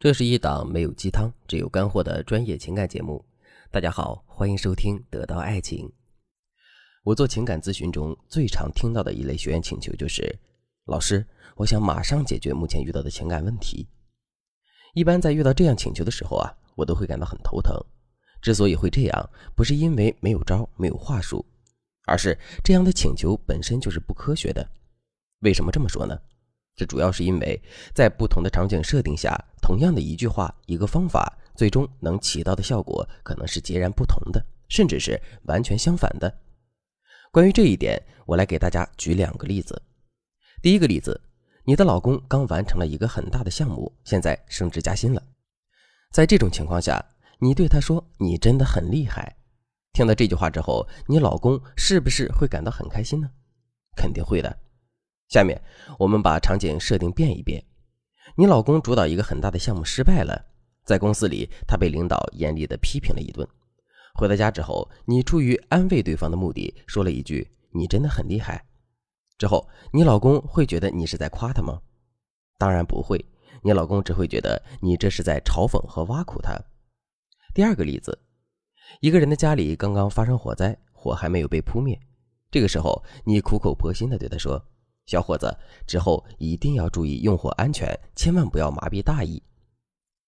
这是一档没有鸡汤、只有干货的专业情感节目。大家好，欢迎收听《得到爱情》。我做情感咨询中最常听到的一类学员请求就是：“老师，我想马上解决目前遇到的情感问题。”一般在遇到这样请求的时候啊，我都会感到很头疼。之所以会这样，不是因为没有招、没有话术，而是这样的请求本身就是不科学的。为什么这么说呢？这主要是因为在不同的场景设定下，同样的一句话、一个方法，最终能起到的效果可能是截然不同的，甚至是完全相反的。关于这一点，我来给大家举两个例子。第一个例子，你的老公刚完成了一个很大的项目，现在升职加薪了。在这种情况下，你对他说：“你真的很厉害。”听到这句话之后，你老公是不是会感到很开心呢？肯定会的。下面我们把场景设定变一变，你老公主导一个很大的项目失败了，在公司里他被领导严厉的批评了一顿。回到家之后，你出于安慰对方的目的，说了一句“你真的很厉害”。之后，你老公会觉得你是在夸他吗？当然不会，你老公只会觉得你这是在嘲讽和挖苦他。第二个例子，一个人的家里刚刚发生火灾，火还没有被扑灭，这个时候你苦口婆心的对他说。小伙子，之后一定要注意用火安全，千万不要麻痹大意。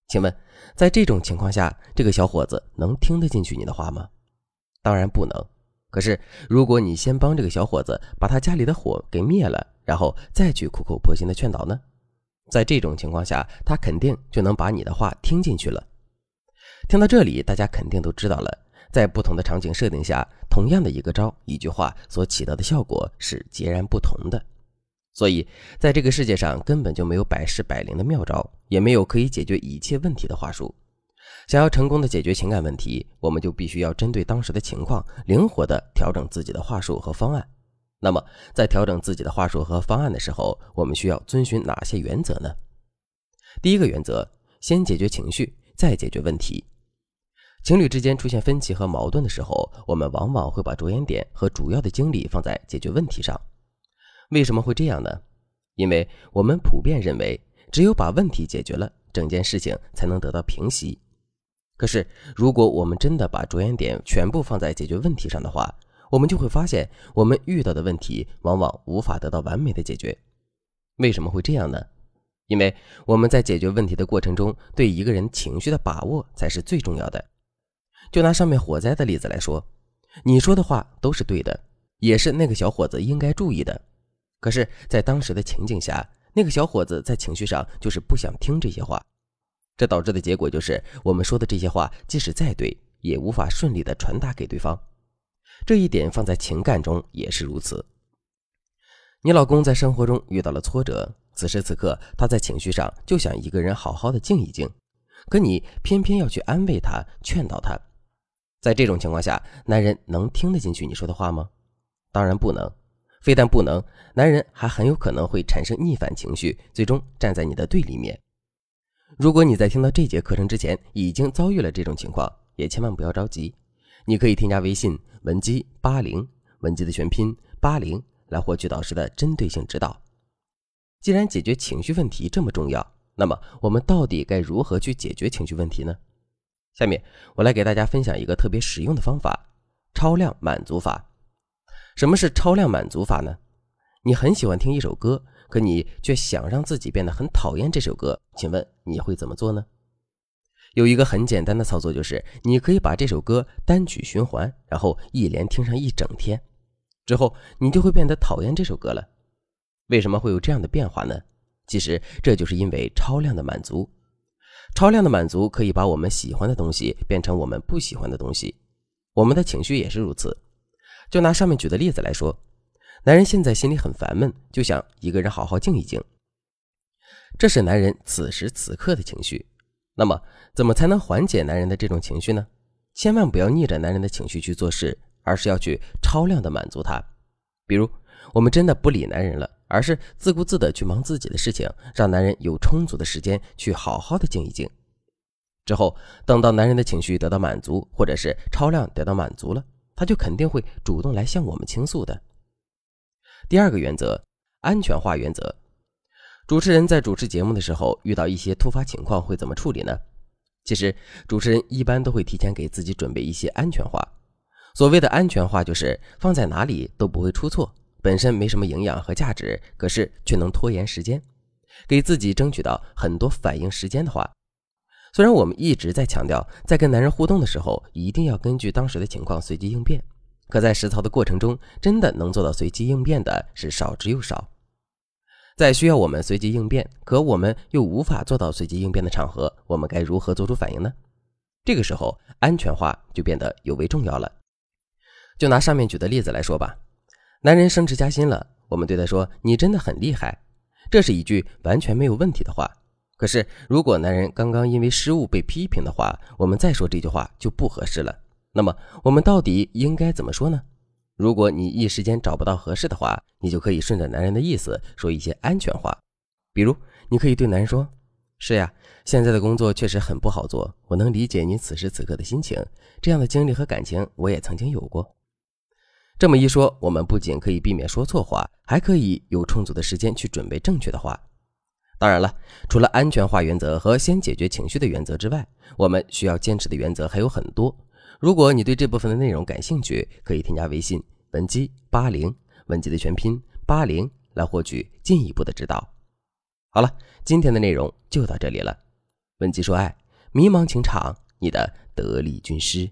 请问，在这种情况下，这个小伙子能听得进去你的话吗？当然不能。可是，如果你先帮这个小伙子把他家里的火给灭了，然后再去苦口婆心的劝导呢？在这种情况下，他肯定就能把你的话听进去了。听到这里，大家肯定都知道了，在不同的场景设定下，同样的一个招、一句话所起到的效果是截然不同的。所以，在这个世界上根本就没有百试百灵的妙招，也没有可以解决一切问题的话术。想要成功的解决情感问题，我们就必须要针对当时的情况，灵活的调整自己的话术和方案。那么，在调整自己的话术和方案的时候，我们需要遵循哪些原则呢？第一个原则，先解决情绪，再解决问题。情侣之间出现分歧和矛盾的时候，我们往往会把着眼点和主要的精力放在解决问题上。为什么会这样呢？因为我们普遍认为，只有把问题解决了，整件事情才能得到平息。可是，如果我们真的把着眼点全部放在解决问题上的话，我们就会发现，我们遇到的问题往往无法得到完美的解决。为什么会这样呢？因为我们在解决问题的过程中，对一个人情绪的把握才是最重要的。就拿上面火灾的例子来说，你说的话都是对的，也是那个小伙子应该注意的。可是，在当时的情景下，那个小伙子在情绪上就是不想听这些话，这导致的结果就是我们说的这些话，即使再对，也无法顺利的传达给对方。这一点放在情感中也是如此。你老公在生活中遇到了挫折，此时此刻他在情绪上就想一个人好好的静一静，可你偏偏要去安慰他、劝导他。在这种情况下，男人能听得进去你说的话吗？当然不能。非但不能，男人还很有可能会产生逆反情绪，最终站在你的对立面。如果你在听到这节课程之前已经遭遇了这种情况，也千万不要着急，你可以添加微信文姬八零，文姬的全拼八零，来获取导师的针对性指导。既然解决情绪问题这么重要，那么我们到底该如何去解决情绪问题呢？下面我来给大家分享一个特别实用的方法——超量满足法。什么是超量满足法呢？你很喜欢听一首歌，可你却想让自己变得很讨厌这首歌，请问你会怎么做呢？有一个很简单的操作，就是你可以把这首歌单曲循环，然后一连听上一整天，之后你就会变得讨厌这首歌了。为什么会有这样的变化呢？其实这就是因为超量的满足。超量的满足可以把我们喜欢的东西变成我们不喜欢的东西，我们的情绪也是如此。就拿上面举的例子来说，男人现在心里很烦闷，就想一个人好好静一静。这是男人此时此刻的情绪。那么，怎么才能缓解男人的这种情绪呢？千万不要逆着男人的情绪去做事，而是要去超量的满足他。比如，我们真的不理男人了，而是自顾自的去忙自己的事情，让男人有充足的时间去好好的静一静。之后，等到男人的情绪得到满足，或者是超量得到满足了。他就肯定会主动来向我们倾诉的。第二个原则，安全化原则，主持人在主持节目的时候，遇到一些突发情况会怎么处理呢？其实，主持人一般都会提前给自己准备一些安全话。所谓的安全话，就是放在哪里都不会出错，本身没什么营养和价值，可是却能拖延时间，给自己争取到很多反应时间的话。虽然我们一直在强调，在跟男人互动的时候，一定要根据当时的情况随机应变。可在实操的过程中，真的能做到随机应变的是少之又少。在需要我们随机应变，可我们又无法做到随机应变的场合，我们该如何做出反应呢？这个时候，安全化就变得尤为重要了。就拿上面举的例子来说吧，男人升职加薪了，我们对他说：“你真的很厉害。”这是一句完全没有问题的话。可是，如果男人刚刚因为失误被批评的话，我们再说这句话就不合适了。那么我们到底应该怎么说呢？如果你一时间找不到合适的话，你就可以顺着男人的意思说一些安全话。比如，你可以对男人说：“是呀，现在的工作确实很不好做，我能理解你此时此刻的心情。这样的经历和感情，我也曾经有过。”这么一说，我们不仅可以避免说错话，还可以有充足的时间去准备正确的话。当然了，除了安全化原则和先解决情绪的原则之外，我们需要坚持的原则还有很多。如果你对这部分的内容感兴趣，可以添加微信文姬八零，文姬的全拼八零，来获取进一步的指导。好了，今天的内容就到这里了。文姬说爱，迷茫情场，你的得力军师。